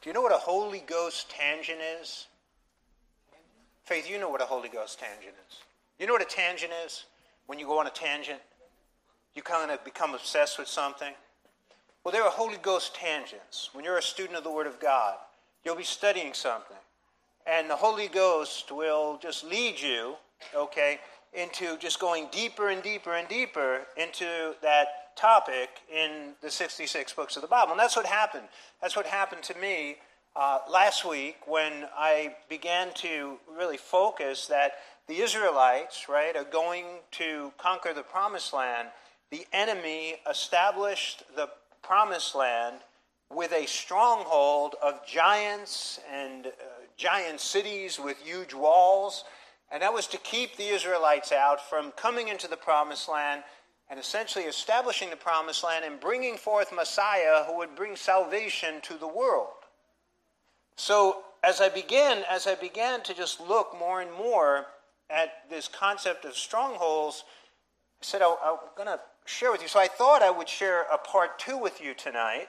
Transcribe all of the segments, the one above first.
Do you know what a Holy Ghost tangent is? Faith, you know what a Holy Ghost tangent is. You know what a tangent is? When you go on a tangent, you kind of become obsessed with something. Well, there are Holy Ghost tangents. When you're a student of the Word of God, you'll be studying something. And the Holy Ghost will just lead you, okay, into just going deeper and deeper and deeper into that topic in the 66 books of the Bible. And that's what happened. That's what happened to me uh, last week when I began to really focus that the Israelites, right, are going to conquer the promised land. The enemy established the promised land with a stronghold of giants and uh, giant cities with huge walls. And that was to keep the Israelites out from coming into the promised land and essentially establishing the promised land and bringing forth Messiah who would bring salvation to the world. So as I began, as I began to just look more and more at this concept of strongholds, I said, oh, I'm going to share with you. So I thought I would share a part two with you tonight.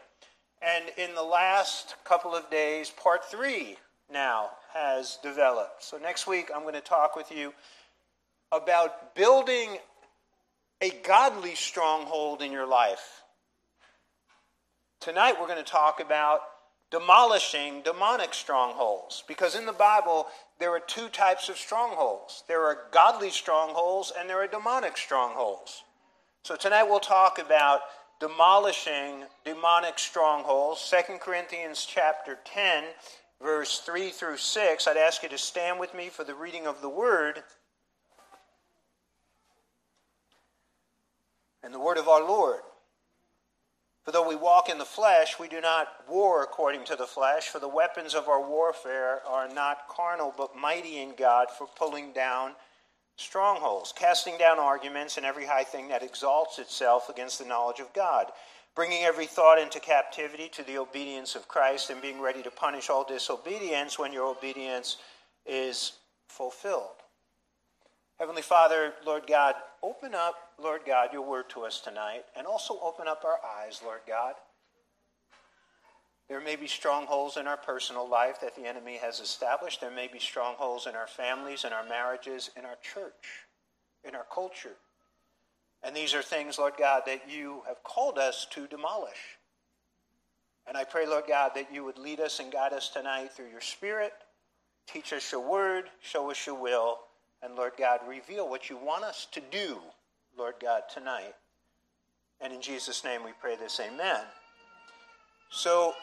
And in the last couple of days, part three now has developed. So next week, I'm going to talk with you about building a godly stronghold in your life. Tonight, we're going to talk about demolishing demonic strongholds. Because in the Bible, there are two types of strongholds there are godly strongholds and there are demonic strongholds. So tonight, we'll talk about demolishing demonic strongholds. 2 Corinthians chapter 10, verse 3 through 6. I'd ask you to stand with me for the reading of the word. And the word of our Lord. For though we walk in the flesh, we do not war according to the flesh, for the weapons of our warfare are not carnal, but mighty in God for pulling down strongholds, casting down arguments and every high thing that exalts itself against the knowledge of God, bringing every thought into captivity to the obedience of Christ, and being ready to punish all disobedience when your obedience is fulfilled. Heavenly Father, Lord God, open up, Lord God, your word to us tonight, and also open up our eyes, Lord God. There may be strongholds in our personal life that the enemy has established. There may be strongholds in our families, in our marriages, in our church, in our culture. And these are things, Lord God, that you have called us to demolish. And I pray, Lord God, that you would lead us and guide us tonight through your Spirit. Teach us your word, show us your will and Lord God, reveal what you want us to do, Lord God, tonight. And in Jesus' name we pray this, amen. So,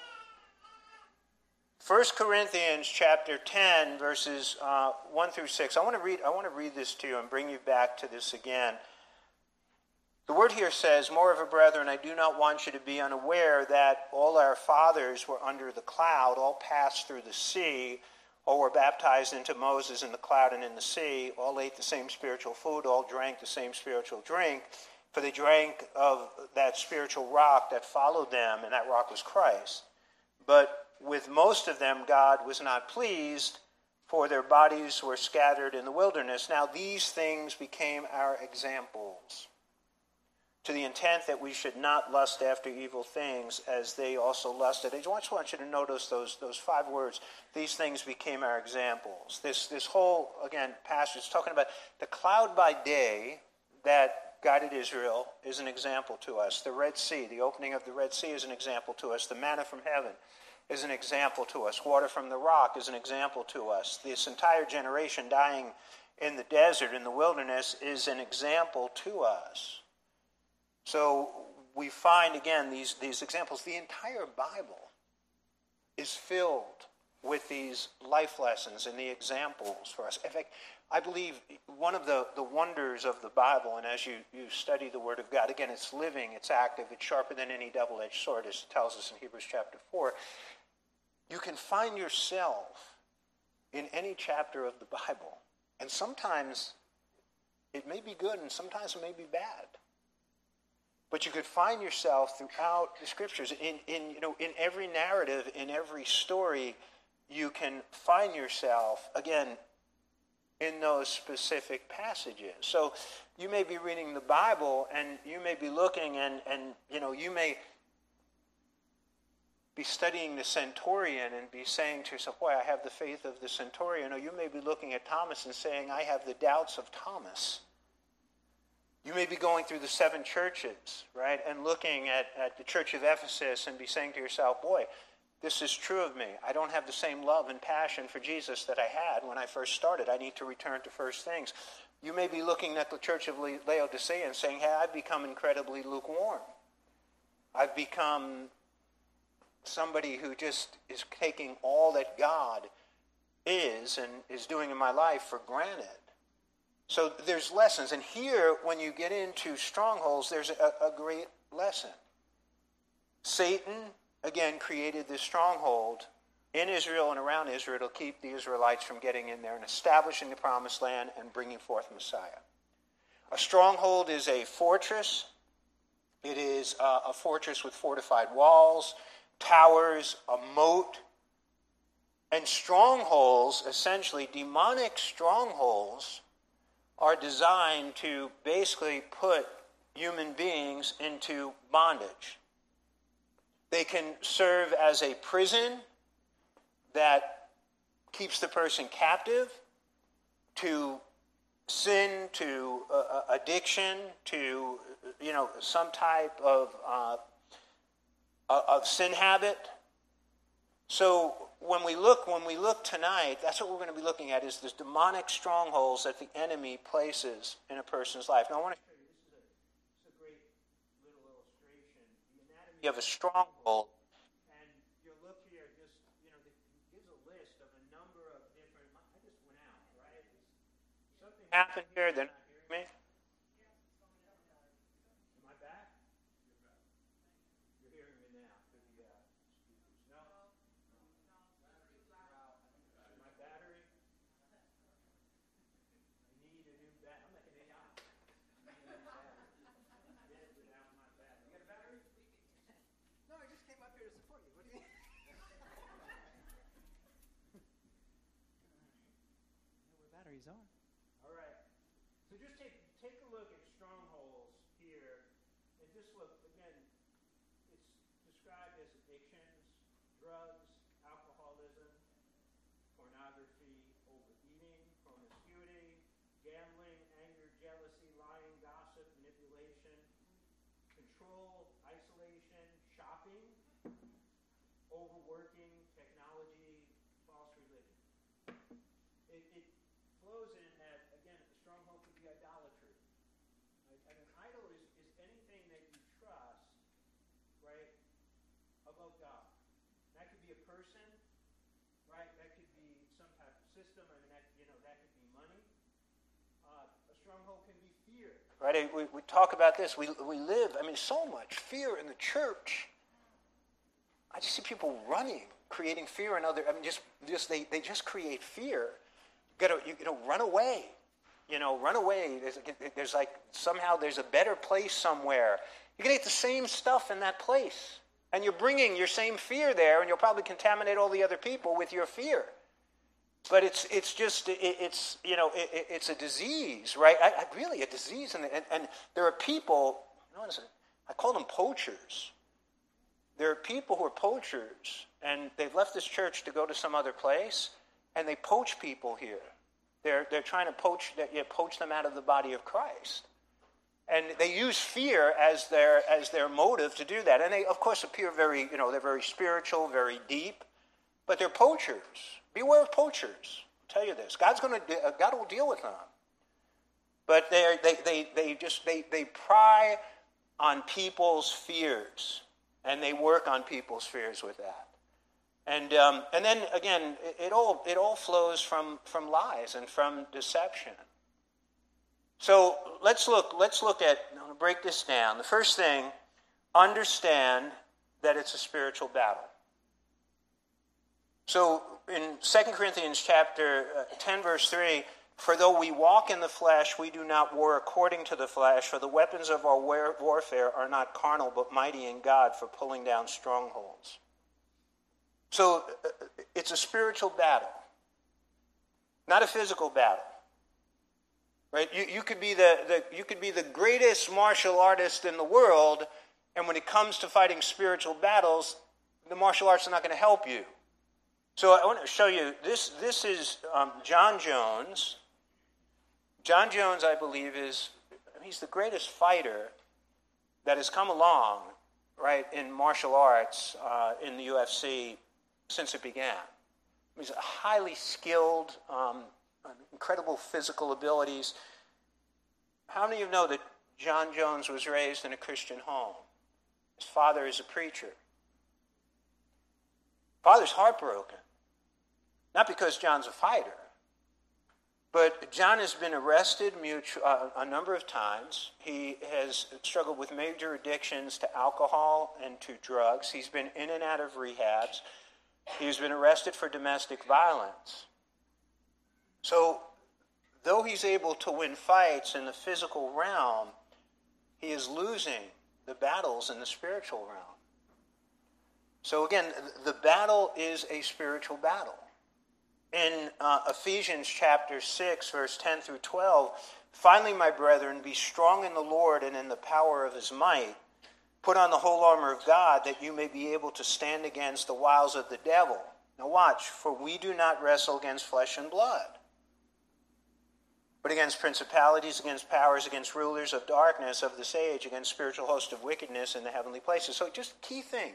1 Corinthians chapter 10, verses uh, 1 through 6. I want, to read, I want to read this to you and bring you back to this again. The word here says, Moreover, brethren, I do not want you to be unaware that all our fathers were under the cloud, all passed through the sea all were baptized into Moses in the cloud and in the sea, all ate the same spiritual food, all drank the same spiritual drink, for they drank of that spiritual rock that followed them, and that rock was Christ. But with most of them, God was not pleased, for their bodies were scattered in the wilderness. Now, these things became our examples to the intent that we should not lust after evil things as they also lusted. I just want you to notice those, those five words. These things became our examples. This, this whole, again, passage is talking about the cloud by day that guided Israel is an example to us. The Red Sea, the opening of the Red Sea is an example to us. The manna from heaven is an example to us. Water from the rock is an example to us. This entire generation dying in the desert, in the wilderness, is an example to us. So we find again these, these examples. The entire Bible is filled with these life lessons and the examples for us. In fact, I believe one of the, the wonders of the Bible, and as you, you study the Word of God, again, it's living, it's active, it's sharper than any double edged sword, as it tells us in Hebrews chapter 4. You can find yourself in any chapter of the Bible. And sometimes it may be good, and sometimes it may be bad. But you could find yourself throughout the scriptures, in, in, you know, in every narrative, in every story, you can find yourself, again, in those specific passages. So you may be reading the Bible and you may be looking and, and you know, you may be studying the centurion and be saying to yourself, Boy, I have the faith of the centurion. Or you may be looking at Thomas and saying, I have the doubts of Thomas. You may be going through the seven churches, right, and looking at, at the church of Ephesus and be saying to yourself, Boy, this is true of me. I don't have the same love and passion for Jesus that I had when I first started. I need to return to first things. You may be looking at the church of Laodicea and saying, Hey, I've become incredibly lukewarm. I've become somebody who just is taking all that God is and is doing in my life for granted. So there's lessons. And here, when you get into strongholds, there's a, a great lesson. Satan, again, created this stronghold in Israel and around Israel to keep the Israelites from getting in there and establishing the promised land and bringing forth Messiah. A stronghold is a fortress. It is uh, a fortress with fortified walls towers, a moat. And strongholds, essentially, demonic strongholds, are designed to basically put human beings into bondage. They can serve as a prison that keeps the person captive to sin, to uh, uh addiction, to you know some type of uh, of sin habit. So when we look, when we look tonight, that's what we're going to be looking at is the demonic strongholds that the enemy places in a person's life. Now I want to show you this is a, this is a great little illustration. The anatomy of a stronghold. And your look here just, you know, gives a list of a number of different I just went out, right? Something happened here, they're not hearing me. batteries on. All right. So just take, take a look at strongholds here. And just look, again, it's described as addictions, drugs, alcoholism, pornography, overeating, promiscuity, gambling, anger, jealousy, lying, gossip, manipulation, control, isolation, shopping, overworking, technology, false religion. It, it, flows in that, again, the stronghold could be idolatry. Right? And an idol is, is anything that you trust, right, above God. That could be a person, right? That could be some I that, you know, that could be money. Uh, a stronghold can be fear. Right? We, we talk about this. We, we live, I mean, so much fear in the church. I just see people running, creating fear in other, I mean, just, just they, they just create fear got to, you, you know, run away. You know, run away. There's, there's like, somehow there's a better place somewhere. You can eat the same stuff in that place. And you're bringing your same fear there, and you'll probably contaminate all the other people with your fear. But it's, it's just, it, it's, you know, it, it's a disease, right? I, I, really, a disease. And, and, and there are people, I call them poachers. There are people who are poachers, and they've left this church to go to some other place and they poach people here. They're, they're trying to poach, you know, poach them out of the body of Christ. And they use fear as their, as their motive to do that. And they, of course, appear very, you know, they're very spiritual, very deep, but they're poachers. Beware of poachers. I'll tell you this. God's going to, uh, God will deal with them. But they they, they, they just, they, they pry on people's fears, and they work on people's fears with that. And, um, and then again, it, it, all, it all flows from, from lies and from deception. So let's look, let's look at, break this down. The first thing, understand that it's a spiritual battle. So in 2 Corinthians chapter uh, 10, verse 3, for though we walk in the flesh, we do not war according to the flesh, for the weapons of our warfare are not carnal, but mighty in God for pulling down strongholds. So uh, it's a spiritual battle, not a physical battle. Right? You, you, could be the, the, you could be the greatest martial artist in the world, and when it comes to fighting spiritual battles, the martial arts are not going to help you. So I want to show you this. This is um, Jon Jones. Jon Jones, I believe, is he's the greatest fighter that has come along, right, in martial arts uh, in the UFC since it began. He's highly skilled, um, incredible physical abilities. How many of you know that Jon Jones was raised in a Christian home? His father is a preacher. Father's heartbroken. Not because Jon's a fighter, but Jon has been arrested uh, a number of times. He has struggled with major addictions to alcohol and to drugs. He's been in and out of rehabs. He's been arrested for domestic violence. So, though he's able to win fights in the physical realm, he is losing the battles in the spiritual realm. So, again, the battle is a spiritual battle. In uh, Ephesians chapter 6, verse 10 through 12, finally, my brethren, be strong in the Lord and in the power of his might. Put on the whole armor of God that you may be able to stand against the wiles of the devil. Now, watch, for we do not wrestle against flesh and blood but against principalities, against powers, against rulers of darkness of this age, against spiritual hosts of wickedness in the heavenly places. So, just key thing,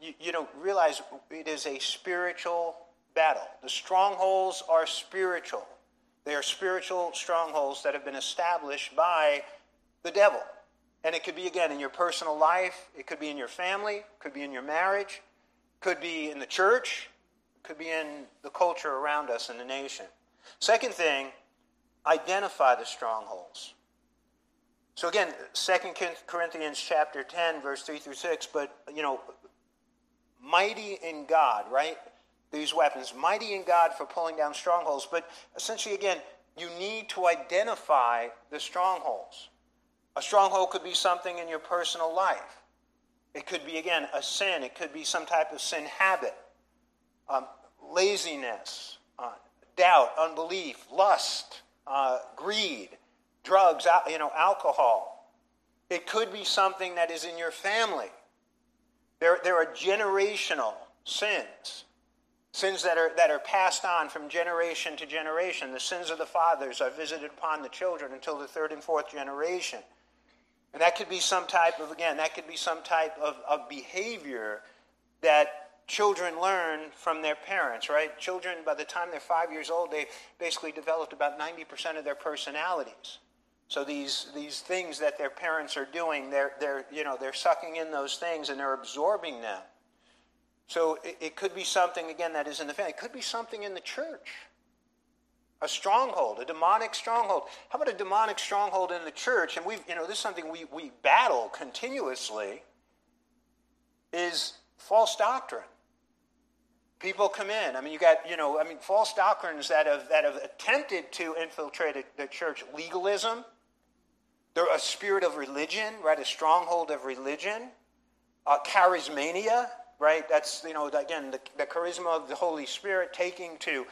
you, you know, realize it is a spiritual battle. The strongholds are spiritual. They are spiritual strongholds that have been established by the devil. And it could be, again, in your personal life, it could be in your family, could be in your marriage, could be in the church, could be in the culture around us in the nation. Second thing, identify the strongholds. So again, 2 Corinthians chapter 10, verse 3 through 6, but you know, mighty in God, right? These weapons, mighty in God for pulling down strongholds. But essentially, again, you need to identify the strongholds. A stronghold could be something in your personal life. It could be, again, a sin. It could be some type of sin habit, um, laziness, uh, doubt, unbelief, lust, uh, greed, drugs, you know, alcohol. It could be something that is in your family. There, there are generational sins, sins that are, that are passed on from generation to generation. The sins of the fathers are visited upon the children until the third and fourth generation. And that could be some type of, again, that could be some type of, of behavior that children learn from their parents, right? Children, by the time they're five years old, they've basically developed about 90% of their personalities. So these, these things that their parents are doing, they're, they're, you know, they're sucking in those things and they're absorbing them. So it, it could be something, again, that is in the family. It could be something in the church. A stronghold, a demonic stronghold. How about a demonic stronghold in the church? And we've, you know, this is something we, we battle continuously, is false doctrine people come in. I mean, you got, you know, I mean, false doctrines that have, that have attempted to infiltrate the church. Legalism, they're a spirit of religion, right? A stronghold of religion. Uh, charismania, right? That's, you know, again, the, the charisma of the Holy Spirit taking to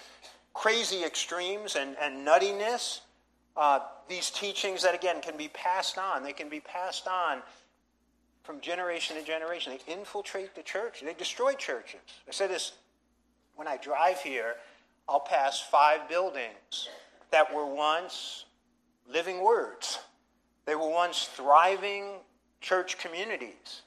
crazy extremes and, and nuttiness. Uh, these teachings that, again, can be passed on. They can be passed on from generation to generation. They infiltrate the church. They destroy churches. I said this when I drive here, I'll pass five buildings that were once living words. They were once thriving church communities.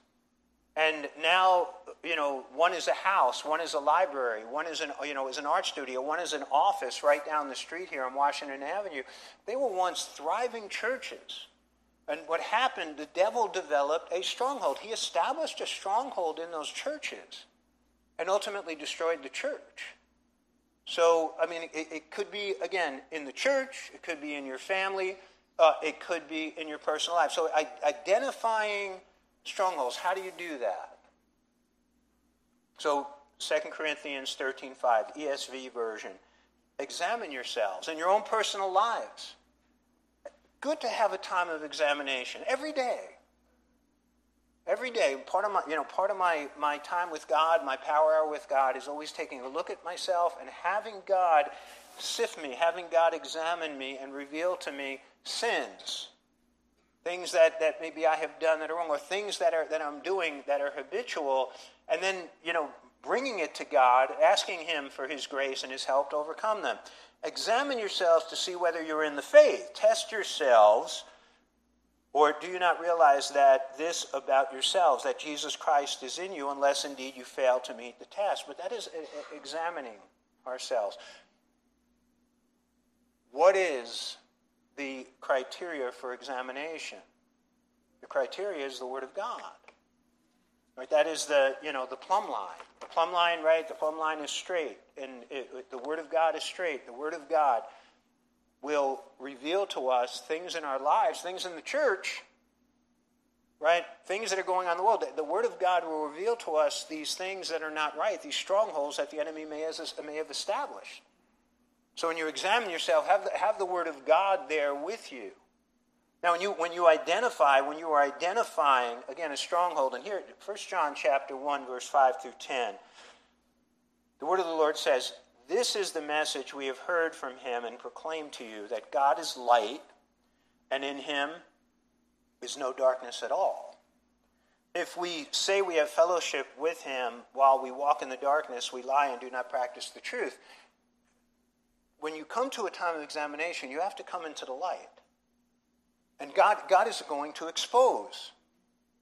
And now, you know, one is a house, one is a library, one is an, you know, is an art studio, one is an office right down the street here on Washington Avenue. They were once thriving churches. And what happened, the devil developed a stronghold. He established a stronghold in those churches and ultimately destroyed the church. So, I mean, it, it could be, again, in the church, it could be in your family, uh, it could be in your personal life. So, I, identifying strongholds, how do you do that? So, 2 Corinthians 13.5, ESV version. Examine yourselves in your own personal lives. Good to have a time of examination every day. Every day, part of my, you know, part of my, my time with God, my power hour with God is always taking a look at myself and having God sift me, having God examine me and reveal to me sins things that, that maybe I have done that are wrong, or things that, are, that I'm doing that are habitual, and then, you know, bringing it to God, asking Him for His grace and His help to overcome them. Examine yourselves to see whether you're in the faith. Test yourselves. Or do you not realize that this about yourselves, that Jesus Christ is in you, unless indeed you fail to meet the test? But that is examining ourselves. What is the criteria for examination? The criteria is the Word of God. Right? That is the, you know, the plumb line. The plumb line, right? The plumb line is straight. And it, the Word of God is straight. The Word of God will reveal to us things in our lives, things in the church, right? Things that are going on in the world. The Word of God will reveal to us these things that are not right, these strongholds that the enemy may, has, may have established. So when you examine yourself, have the, have the Word of God there with you. Now, when you, when you identify, when you are identifying, again, a stronghold, and here, 1 John chapter 1, verse 5 through 10, the word of the Lord says, This is the message we have heard from him and proclaimed to you, that God is light, and in him is no darkness at all. If we say we have fellowship with him while we walk in the darkness, we lie and do not practice the truth. When you come to a time of examination, you have to come into the light. And God, God is going to expose,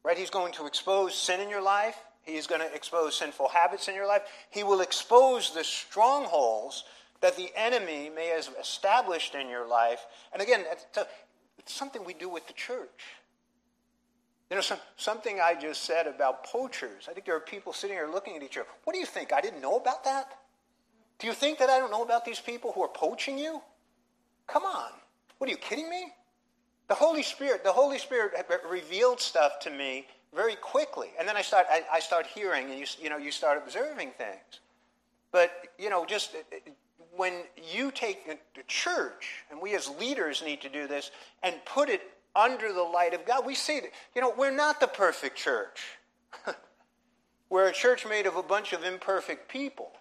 right? He's going to expose sin in your life. He's going to expose sinful habits in your life. He will expose the strongholds that the enemy may have established in your life. And again, it's something we do with the church. You know, some, something I just said about poachers. I think there are people sitting here looking at each other. What do you think? I didn't know about that? Do you think that I don't know about these people who are poaching you? Come on. What are you kidding me? The Holy Spirit, the Holy Spirit revealed stuff to me very quickly. And then I start, I, I start hearing and you, you know, you start observing things. But, you know, just uh, uh, when you take the church, and we as leaders need to do this, and put it under the light of God, we see that, you know, we're not the perfect church. we're a church made of a bunch of imperfect people.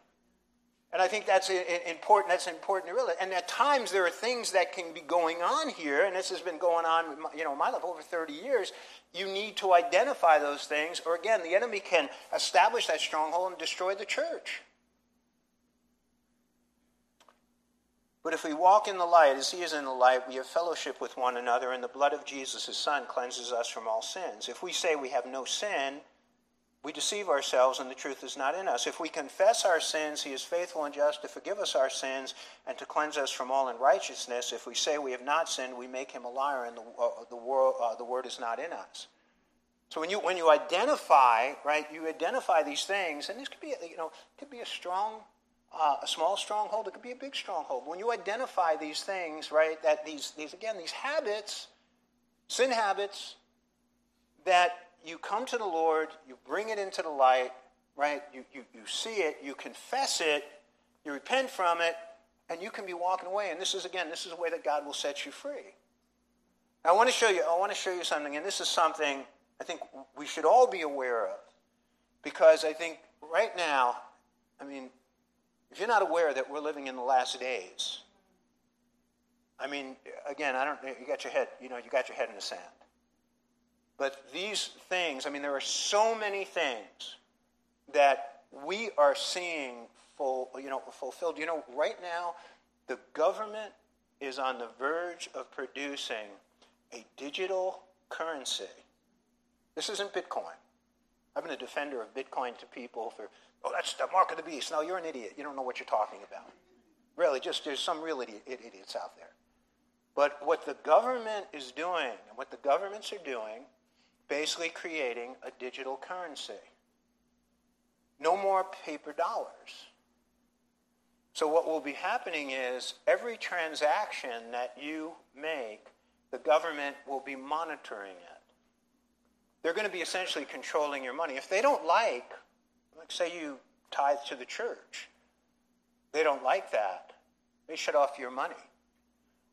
And I think that's important. That's important to realize. And at times there are things that can be going on here, and this has been going on, you know, my life over 30 years. You need to identify those things, or again, the enemy can establish that stronghold and destroy the church. But if we walk in the light as he is in the light, we have fellowship with one another, and the blood of Jesus, his son, cleanses us from all sins. If we say we have no sin, we deceive ourselves and the truth is not in us. If we confess our sins, he is faithful and just to forgive us our sins and to cleanse us from all unrighteousness. If we say we have not sinned, we make him a liar and the, uh, the, world, uh, the word is not in us. So when you, when you identify, right, you identify these things, and this could be, you know, could be a strong, uh, a small stronghold, it could be a big stronghold. When you identify these things, right, that these, these again, these habits, sin habits, that you come to the Lord, you bring it into the light, right? You, you, you see it, you confess it, you repent from it, and you can be walking away. And this is, again, this is a way that God will set you free. Now, I want to show you, I want to show you something, and this is something I think we should all be aware of. Because I think right now, I mean, if you're not aware that we're living in the last days, I mean, again, I don't, you got your head, you know, you got your head in the sand. But these things, I mean, there are so many things that we are seeing full, you know, fulfilled. You know, right now, the government is on the verge of producing a digital currency. This isn't Bitcoin. I've been a defender of Bitcoin to people for, oh, that's the mark of the beast. No, you're an idiot. You don't know what you're talking about. Really, just there's some real idiot, idiots out there. But what the government is doing, and what the governments are doing, basically creating a digital currency. No more paper dollars. So, what will be happening is every transaction that you make, the government will be monitoring it. They're going to be essentially controlling your money. If they don't like, like say you tithe to the church, they don't like that, they shut off your money.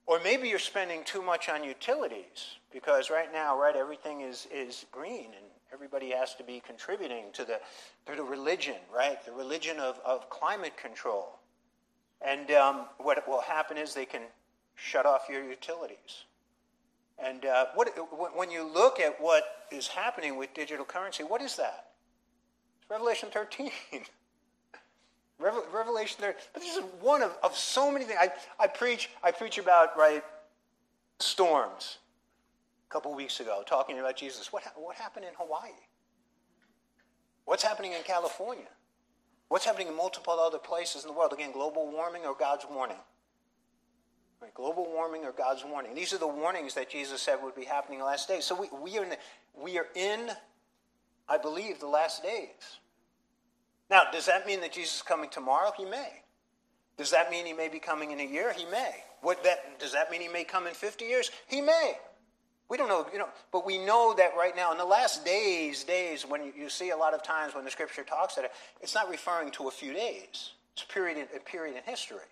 Or maybe you're spending too much on utilities because right now, right, everything is, is green and everybody has to be contributing to the, to the religion, right? The religion of, of climate control. And um, what will happen is they can shut off your utilities. And uh, what, when you look at what is happening with digital currency, what is that? It's Revelation 13. Revelation 13. But this is one of, of so many things. I, I, preach, I preach about, right, storms couple weeks ago, talking about Jesus. What, what happened in Hawaii? What's happening in California? What's happening in multiple other places in the world? Again, global warming or God's warning? Right, global warming or God's warning. These are the warnings that Jesus said would be happening in the last days. So we, we, are in, we are in, I believe, the last days. Now, does that mean that Jesus is coming tomorrow? He may. Does that mean he may be coming in a year? He may. What that, does that mean he may come in 50 years? He may. We don't know, you know, but we know that right now, in the last days, days, when you, see a lot of times when the scripture talks about it, it's not referring to a few days. It's a period in, a period in history.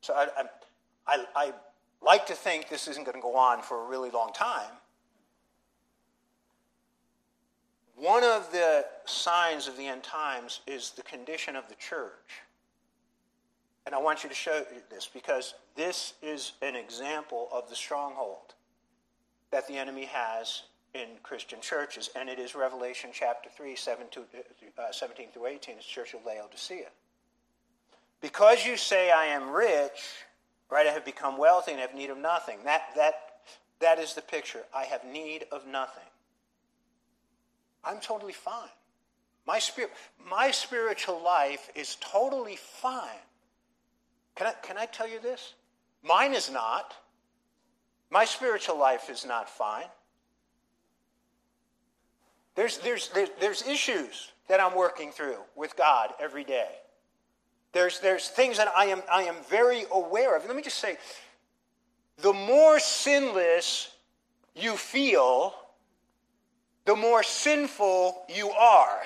So I, I I, I like to think this isn't going to go on for a really long time. One of the signs of the end times is the condition of the church. And I want you to show you this because this is an example of the stronghold that the enemy has in Christian churches. And it is Revelation chapter 3, 7 to, uh, 17 through 18, it's Church of Laodicea. Because you say, I am rich Right? I have become wealthy and have need of nothing. That, that, that is the picture. I have need of nothing. I'm totally fine. My, spirit, my spiritual life is totally fine. Can I, can I tell you this? Mine is not. My spiritual life is not fine. There's, there's, there's, issues that I'm working through with God every day. There's, there's things that I am, I am very aware of. Let me just say the more sinless you feel, the more sinful you are.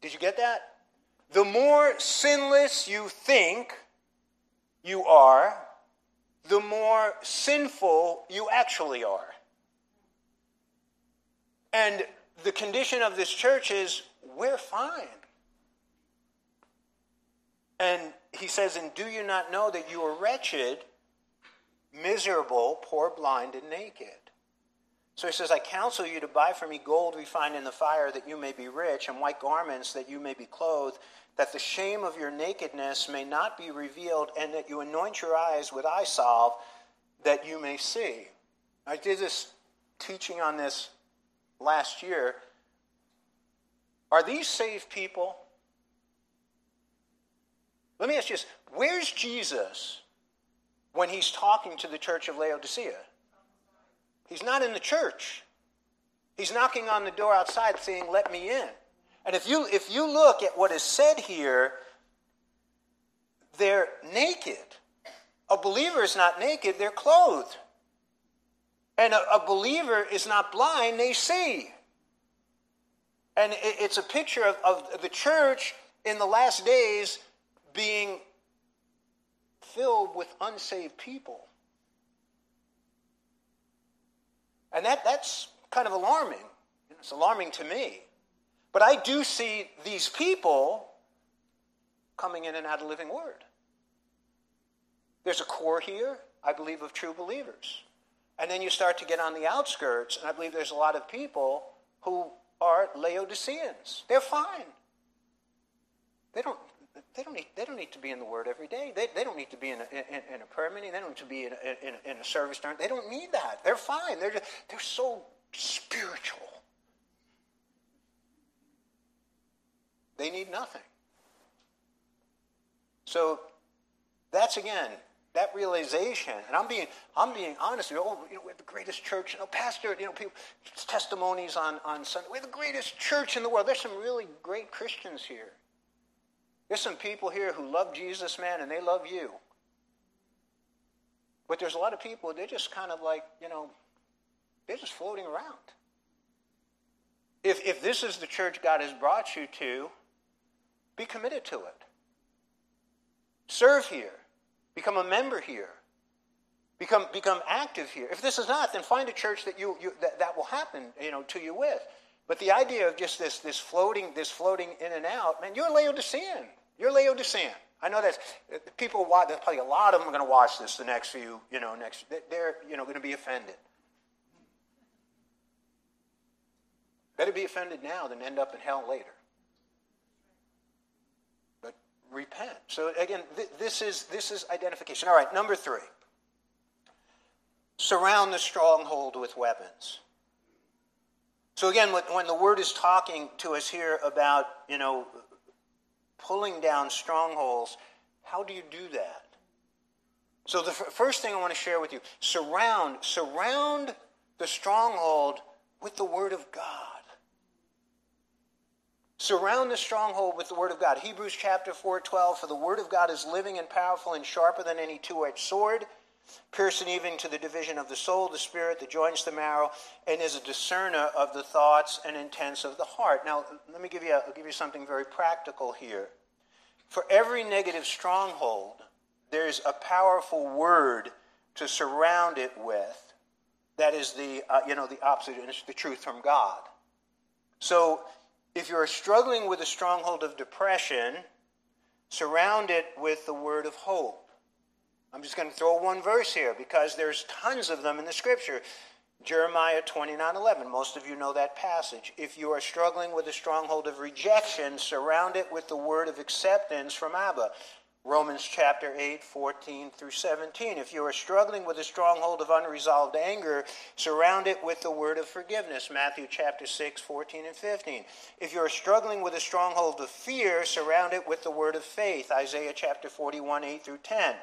Did you get that? The more sinless you think you are, the more sinful you actually are. And the condition of this church is we're fine. And he says, And do you not know that you are wretched, miserable, poor, blind, and naked? So he says, I counsel you to buy for me gold refined in the fire, that you may be rich, and white garments, that you may be clothed, that the shame of your nakedness may not be revealed, and that you anoint your eyes with eye salve, that you may see. I did this teaching on this last year. Are these saved people? Let me ask you this where's Jesus when he's talking to the church of Laodicea? He's not in the church. He's knocking on the door outside saying, Let me in. And if you, if you look at what is said here, they're naked. A believer is not naked, they're clothed. And a, a believer is not blind, they see. And it's a picture of, of the church in the last days being filled with unsaved people. And that, that's kind of alarming. It's alarming to me. But I do see these people coming in and out of living word. There's a core here, I believe, of true believers. And then you start to get on the outskirts, and I believe there's a lot of people who are Laodiceans. They're fine. They don't, they don't, need, they don't need to be in the Word every day. They, they don't need to be in a, in, in a prayer meeting. They don't need to be in a, in, in a service. They don't need that. They're fine. They're, just, they're so spiritual. They need nothing. So that's again that realization, and I'm being, I'm being honest. You know, oh, you know, we have the greatest church. You know, pastor, you know, people, testimonies on, on Sunday. We're the greatest church in the world. There's some really great Christians here. There's some people here who love Jesus, man, and they love you. But there's a lot of people, they're just kind of like, you know, they're just floating around. If, if this is the church God has brought you to, be committed to it. Serve here. Become a member here. Become, become active here. If this is not, then find a church that, you, you, that, that will happen you know, to you with. But the idea of just this, this floating, this floating in and out, man, you're Laodicean. You're Laodicean. I know that uh, people watch. There's probably a lot of them are going to watch this the next few, you know, next. They're, you know, going to be offended. Better be offended now than end up in hell later. Repent. So again, th- this is this is identification. All right, number three. Surround the stronghold with weapons. So again, when the word is talking to us here about, you know, pulling down strongholds, how do you do that? So the f- first thing I want to share with you, surround, surround the stronghold with the word of God. Surround the stronghold with the word of God. Hebrews chapter 4, 12, for the word of God is living and powerful and sharper than any two-edged sword piercing even to the division of the soul, the spirit, the joints, the marrow, and is a discerner of the thoughts and intents of the heart. Now, let me give you, a, I'll give you something very practical here. For every negative stronghold, there's a powerful word to surround it with. That is the, uh, you know, the opposite, and it's the truth from God. So, if you're struggling with a stronghold of depression, surround it with the word of hope. I'm just going to throw one verse here because there's tons of them in the scripture. Jeremiah 29 11. Most of you know that passage. If you are struggling with a stronghold of rejection, surround it with the word of acceptance from Abba. Romans chapter 8, 14 through 17. If you are struggling with a stronghold of unresolved anger, surround it with the word of forgiveness. Matthew chapter 6, 14 and 15. If you are struggling with a stronghold of fear, surround it with the word of faith. Isaiah chapter 41, 8 through 10.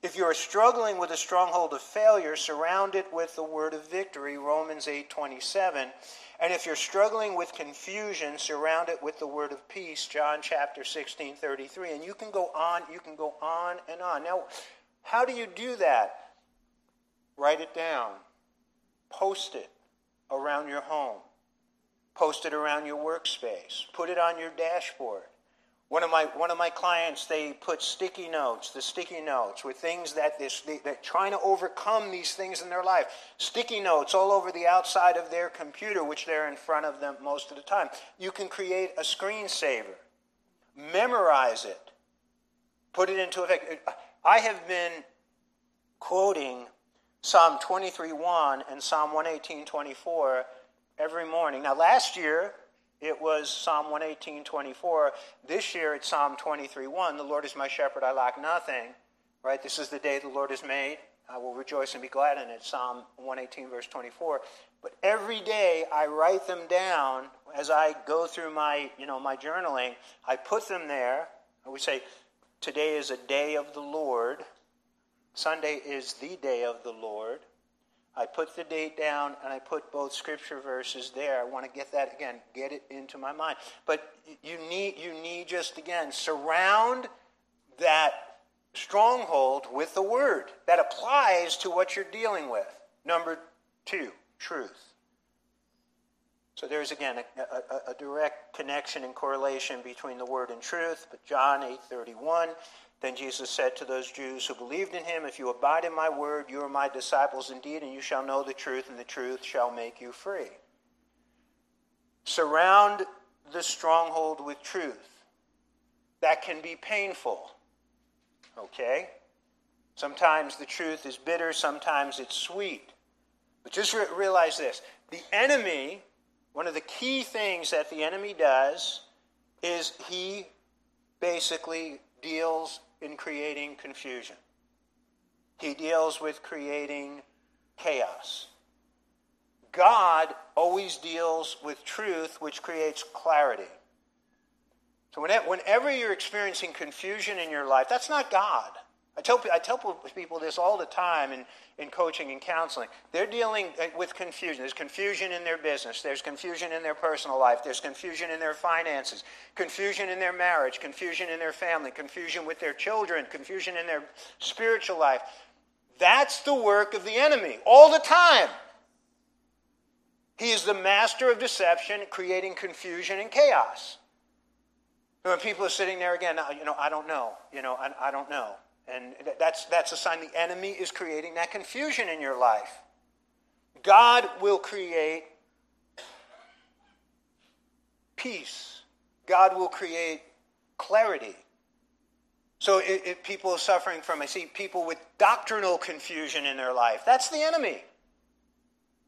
If you are struggling with a stronghold of failure, surround it with the word of victory, Romans 8:27. And if you're struggling with confusion, surround it with the word of peace, John chapter 16:33. And you can go on, you can go on and on. Now, how do you do that? Write it down. Post it around your home. Post it around your workspace. Put it on your dashboard. One of my one of my clients, they put sticky notes. The sticky notes were things that this they, are trying to overcome these things in their life. Sticky notes all over the outside of their computer, which they're in front of them most of the time. You can create a screensaver, memorize it, put it into effect. I have been quoting Psalm 23:1 and Psalm 118:24 every morning. Now, last year it was Psalm 118, 24. This year it's Psalm 23, 1. The Lord is my shepherd, I lack nothing. Right? This is the day the Lord has made. I will rejoice and be glad in it. Psalm 118, verse 24. But every day I write them down as I go through my, you know, my journaling. I put them there. Would say, today is a day of the Lord. Sunday is the day of the Lord. I put the date down and I put both scripture verses there. I want to get that again, get it into my mind. But you need you need just again surround that stronghold with the word that applies to what you're dealing with. Number 2, truth. So there's again a, a, a, direct connection and correlation between the word and truth. But John 8:31 then Jesus said to those Jews who believed in him, If you abide in my word, you are my disciples indeed, and you shall know the truth, and the truth shall make you free. Surround the stronghold with truth. That can be painful. Okay? Sometimes the truth is bitter, sometimes it's sweet. But just re- realize this the enemy, one of the key things that the enemy does is he basically deals in creating confusion. He deals with creating chaos. God always deals with truth, which creates clarity. So, whenever you're experiencing confusion in your life, that's not God. I tell, I tell people this all the time in, in coaching and counseling. They're dealing uh, with confusion. There's confusion in their business, there's confusion in their personal life, there's confusion in their finances, confusion in their marriage, confusion in their family, confusion with their children, confusion in their spiritual life. That's the work of the enemy all the time. He is the master of deception, creating confusion and chaos. when people are sitting there again, you know, I don't know, you know, I, I don't know. And that's, that's a sign the enemy is creating that confusion in your life. God will create peace, God will create clarity. So it, people are suffering from, I see people with doctrinal confusion in their life. That's the enemy.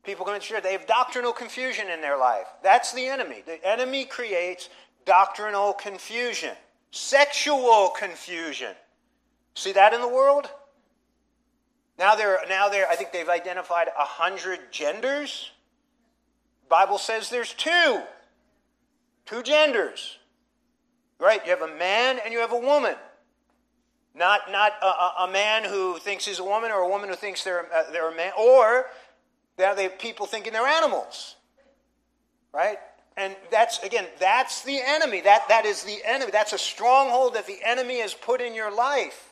People come to church, they have doctrinal confusion in their life. That's the enemy. The enemy creates doctrinal confusion, sexual confusion. See that in the world? Now they're now they're I think they've identified a hundred genders. Bible says there's two. Two genders. Right? You have a man and you have a woman. Not, not a, a man who thinks he's a woman or a woman who thinks they're, uh, they're a man, or now they people thinking they're animals. Right? And that's, again, that's the enemy. That, that is the enemy. That's a stronghold that the enemy has put in your life.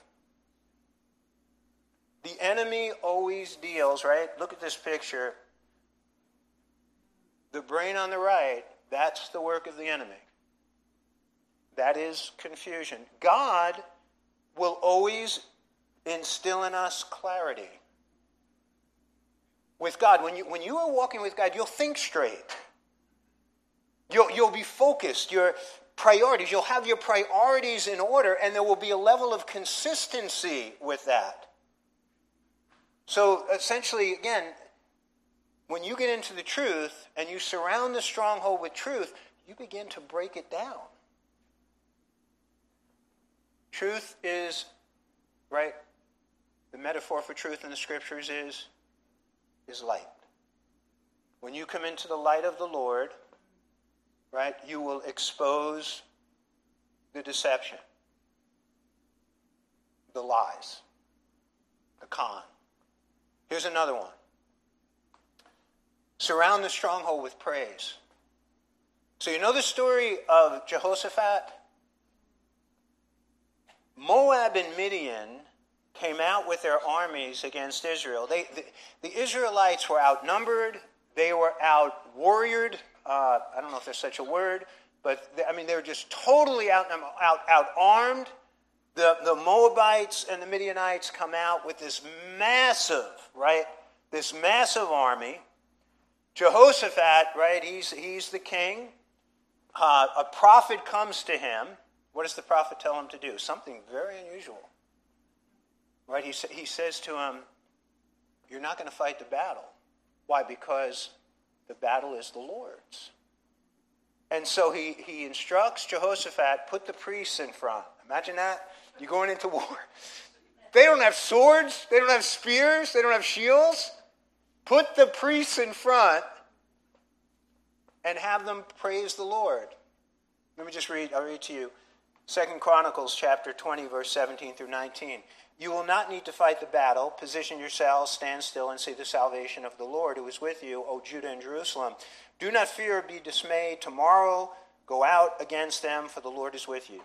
Enemy always deals, right? Look at this picture. The brain on the right, that's the work of the enemy. That is confusion. God will always instill in us clarity. With God, when you, when you are walking with God, you'll think straight. You'll, you'll be focused. Your priorities, you'll have your priorities in order, and there will be a level of consistency with that. So essentially, again, when you get into the truth and you surround the stronghold with truth, you begin to break it down. Truth is, right? The metaphor for truth in the scriptures is, is light. When you come into the light of the Lord, right, you will expose the deception, the lies, the con. Here's another one surround the stronghold with praise. So, you know the story of Jehoshaphat? Moab and Midian came out with their armies against Israel. They, the, the Israelites were outnumbered, they were out warriored. Uh, I don't know if there's such a word, but they, I mean, they were just totally out, out, out armed. The, the Moabites and the Midianites come out with this massive, right? This massive army. Jehoshaphat, right? He's, he's the king. Uh, a prophet comes to him what does the prophet tell him to do? Something very unusual. Right? He, sa- he says to him, You're not going to fight the battle. Why? Because the battle is the Lord's. And so he, he instructs Jehoshaphat, put the priests in front. Imagine that. You're going into war. They don't have swords, they don't have spears, they don't have shields. Put the priests in front and have them praise the Lord. Let me just read, I'll read to you. Second Chronicles chapter 20, verse 17 through 19. You will not need to fight the battle. Position yourselves, stand still, and see the salvation of the Lord who is with you, O Judah and Jerusalem. Do not fear or be dismayed. Tomorrow go out against them, for the Lord is with you.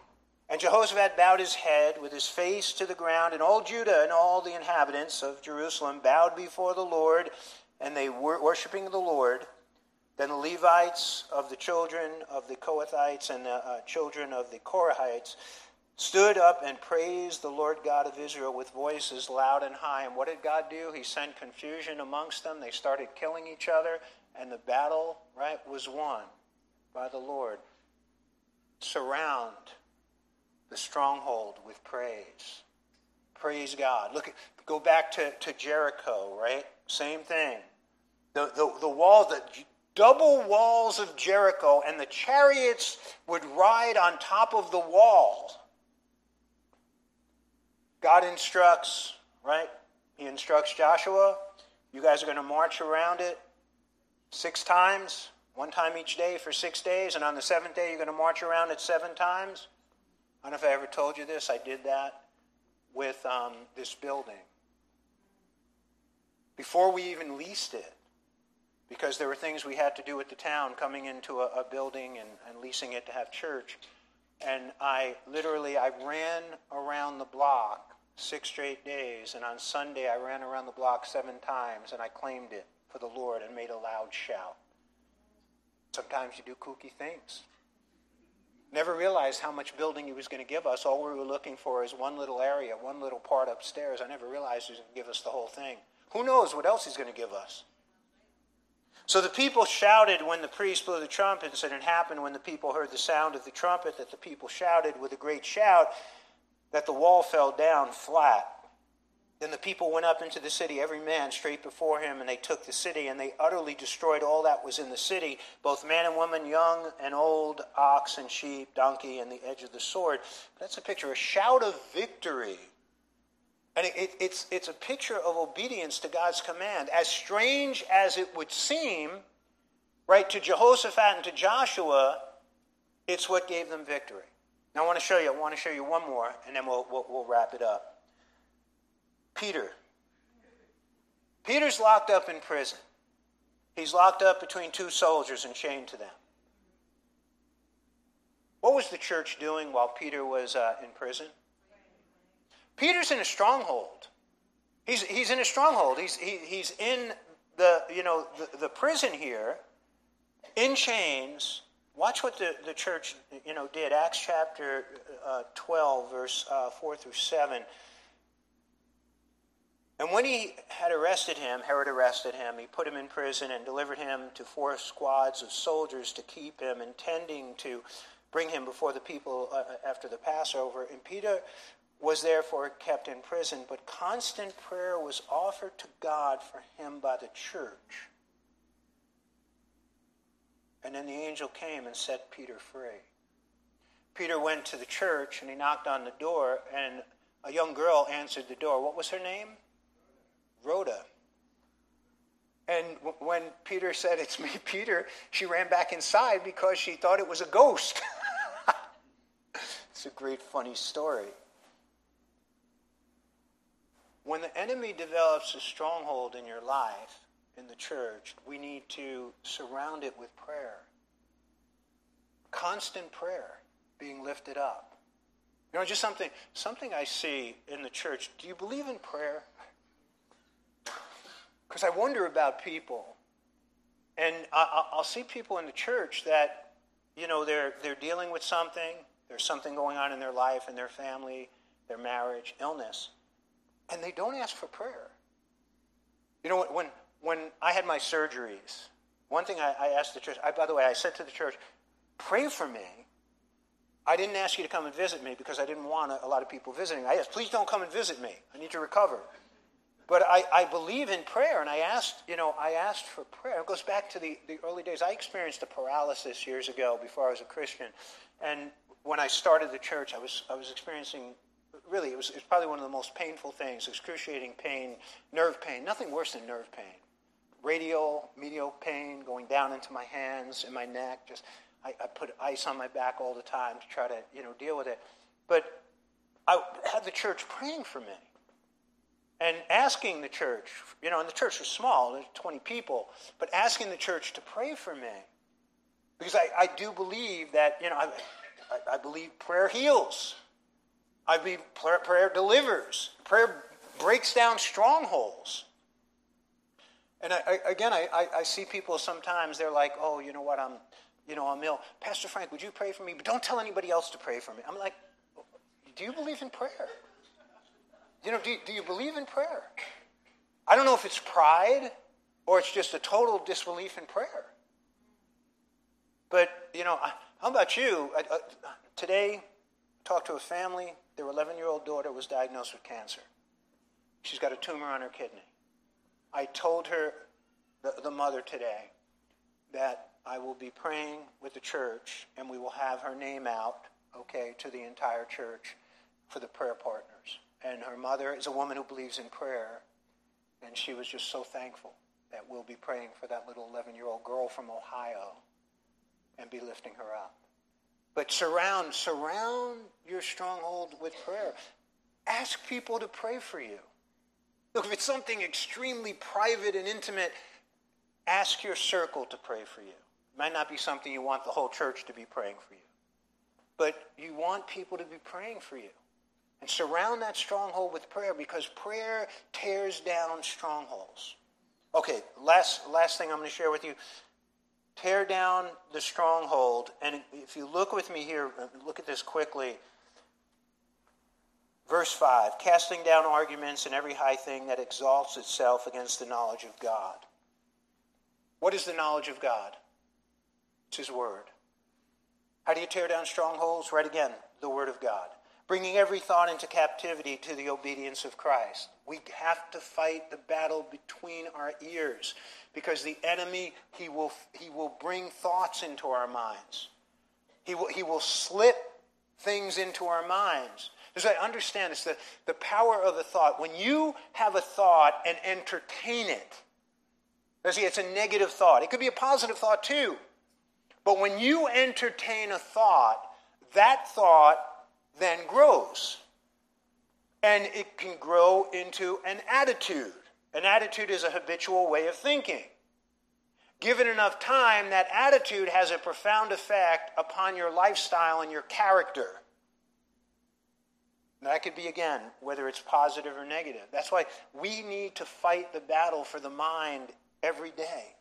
And Jehoshaphat bowed his head with his face to the ground, and all Judah and all the inhabitants of Jerusalem bowed before the Lord, and they were worshiping the Lord. Then the Levites of the children of the Kohathites and the uh, children of the Korahites stood up and praised the Lord God of Israel with voices loud and high. And what did God do? He sent confusion amongst them. They started killing each other, and the battle, right, was won by the Lord. Surround the stronghold with praise. Praise God. Look, go back to, to Jericho, right? Same thing. The, the, the wall that double walls of Jericho, and the chariots would ride on top of the wall. God instructs, right? He instructs Joshua, you guys are going to march around it six times, one time each day for six days, and on the seventh day, you're going to march around it seven times. I don't know if I ever told you this. I did that with um, this building. Before we even leased it, because there were things we had to do with the town coming into a, a building and, and leasing it to have church. And I literally I ran around the block six straight days, and on Sunday I ran around the block seven times, and I claimed it for the Lord and made a loud shout. Sometimes you do kooky things. Never realized how much building he was going to give us. All we were looking for is one little area, one little part upstairs. I never realized he was going to give us the whole thing. Who knows what else he's going to give us? So the people shouted when the priest blew the trumpets, and it happened when the people heard the sound of the trumpet that the people shouted with a great shout. that the wall fell down flat. Then the people went up into the city, every man straight before him, and they took the city, and they utterly destroyed all that was in the city, both man and woman, young and old, ox and sheep, donkey, and the edge of the sword. That's a picture, a shout of victory. And it, it, it's, it's a picture of obedience to God's command. As strange as it would seem, right, to Jehoshaphat and to Joshua, it's what gave them victory. Now I want to show you, I want to show you one more, and then we'll, we'll, we'll wrap it up. Peter. Peter's locked up in prison. He's locked up between two soldiers and chained to them. What was the church doing while Peter was uh, in prison? Peter's in a stronghold. He's, he's in a stronghold. He's, he, he's in the, you know, the, the prison here, in chains. Watch what the, the church you know, did. Acts chapter uh, 12, verse uh, 4 through 7. And when he had arrested him, Herod arrested him, he put him in prison and delivered him to four squads of soldiers to keep him, intending to bring him before the people uh, after the Passover. And Peter was therefore kept in prison, but constant prayer was offered to God for him by the church. And then the angel came and set Peter free. Peter went to the church and he knocked on the door, and a young girl answered the door. What was her name? Rhoda. And w- when Peter said, It's me, Peter, she ran back inside because she thought it was a ghost. it's a great, funny story. When the enemy develops a stronghold in your life, in the church, we need to surround it with prayer. Constant prayer being lifted up. You know, just something, something I see in the church. Do you believe in prayer? Because I wonder about people. And I, will see people in the church that, you know, they're, they're dealing with something. There's something going on in their life, in their family, their marriage, illness. And they don't ask for prayer. You know, when, when I had my surgeries, one thing I, I asked the church, I, by the way, I said to the church, pray for me. I didn't ask you to come and visit me because I didn't want a, a lot of people visiting. I asked, please don't come and visit me. I need to recover. But I, I believe in prayer, and I asked, you know, I asked for prayer. It goes back to the, the early days. I experienced a paralysis years ago before I was a Christian. And when I started the church, I was, I was experiencing, really, it was, it was probably one of the most painful things excruciating pain, nerve pain, nothing worse than nerve pain. Radial, medial pain going down into my hands and my neck. Just, I, I put ice on my back all the time to try to, you know, deal with it. But I had the church praying for me and asking the church, you know, and the church was small, there's 20 people, but asking the church to pray for me. Because I, I do believe that, you know, I, I, I believe prayer heals. I believe prayer, prayer delivers. Prayer breaks down strongholds. And I, I, again, I, I see people sometimes, they're like, oh, you know what, I'm, you know, I'm ill. Pastor Frank, would you pray for me? But don't tell anybody else to pray for me. I'm like, do you believe in prayer? You know, do, do you believe in prayer? I don't know if it's pride or it's just a total disbelief in prayer. But, you know, how about you? I, uh, today, I talked to a family. Their 11 year old daughter was diagnosed with cancer. She's got a tumor on her kidney. I told her, the, the mother today, that I will be praying with the church and we will have her name out, okay, to the entire church for the prayer partners. And her mother is a woman who believes in prayer. And she was just so thankful that we'll be praying for that little 11 year old girl from Ohio and be lifting her up. But surround, surround your stronghold with prayer. Ask people to pray for you. Look, if it's something extremely private and intimate, ask your circle to pray for you. It might not be something you want the whole church to be praying for you, but you want people to be praying for you. And surround that stronghold with prayer because prayer tears down strongholds. Okay, last, last thing I'm going to share with you. Tear down the stronghold. And if you look with me here, uh, look at this quickly. Verse 5 casting down arguments and every high thing that exalts itself against the knowledge of God. What is the knowledge of God? It's His Word. How do you tear down strongholds? Right again, the Word of God. Bringing every thought into captivity to the obedience of Christ. We have to fight the battle between our ears because the enemy, he will, he will bring thoughts into our minds. He will, he will slip things into our minds. Because I understand it's the, the power of the thought. When you have a thought and entertain it, see, it's a negative thought. It could be a positive thought too. But when you entertain a thought, that thought then grows. And it can grow into an attitude. An attitude is a habitual way of thinking. Given enough time, that attitude has a profound effect upon your lifestyle and your character. That could be, again, whether it's positive or negative. That's why we need to fight the battle for the mind every day.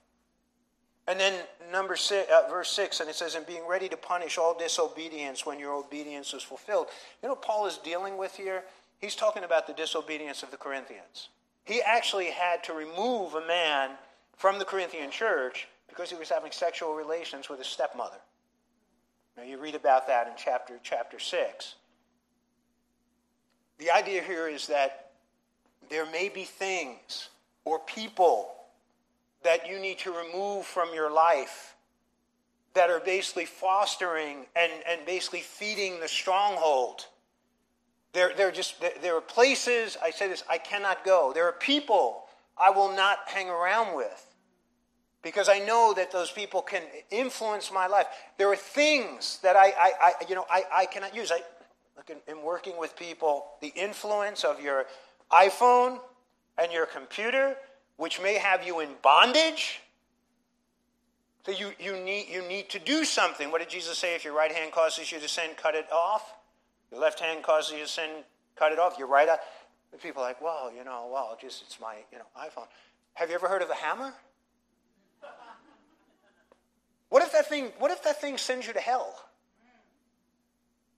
And then number six, uh, verse six, and it says, "And being ready to punish all disobedience when your obedience is fulfilled." You know, Paul is dealing with here. He's talking about the disobedience of the Corinthians. He actually had to remove a man from the Corinthian church because he was having sexual relations with his stepmother. Now you read about that in chapter chapter six. The idea here is that there may be things or people that you need to remove from your life that are basically fostering and, and basically feeding the stronghold. There, there, just, there are places, I say this, I cannot go. There are people I will not hang around with because I know that those people can influence my life. There are things that I, I, I you know, I, I cannot use. I, look, in, in working with people, the influence of your iPhone and your computer which may have you in bondage. So you, you, need, you need to do something. What did Jesus say? If your right hand causes you to sin, cut it off. Your left hand causes you to sin, cut it off. Your right eye. People are like, well, you know, well, just it's my you know iPhone. Have you ever heard of a hammer? What if that thing? What if that thing sends you to hell?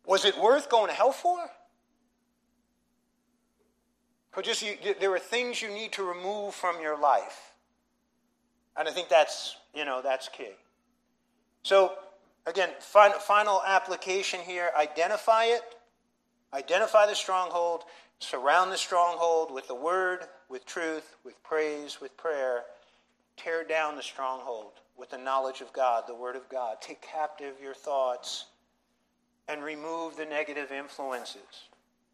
Was it worth going to hell for? You, there are things you need to remove from your life. And I think that's, you know, that's key. So, again, final, final application here identify it, identify the stronghold, surround the stronghold with the word, with truth, with praise, with prayer. Tear down the stronghold with the knowledge of God, the word of God. Take captive your thoughts and remove the negative influences,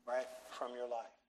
right, from your life.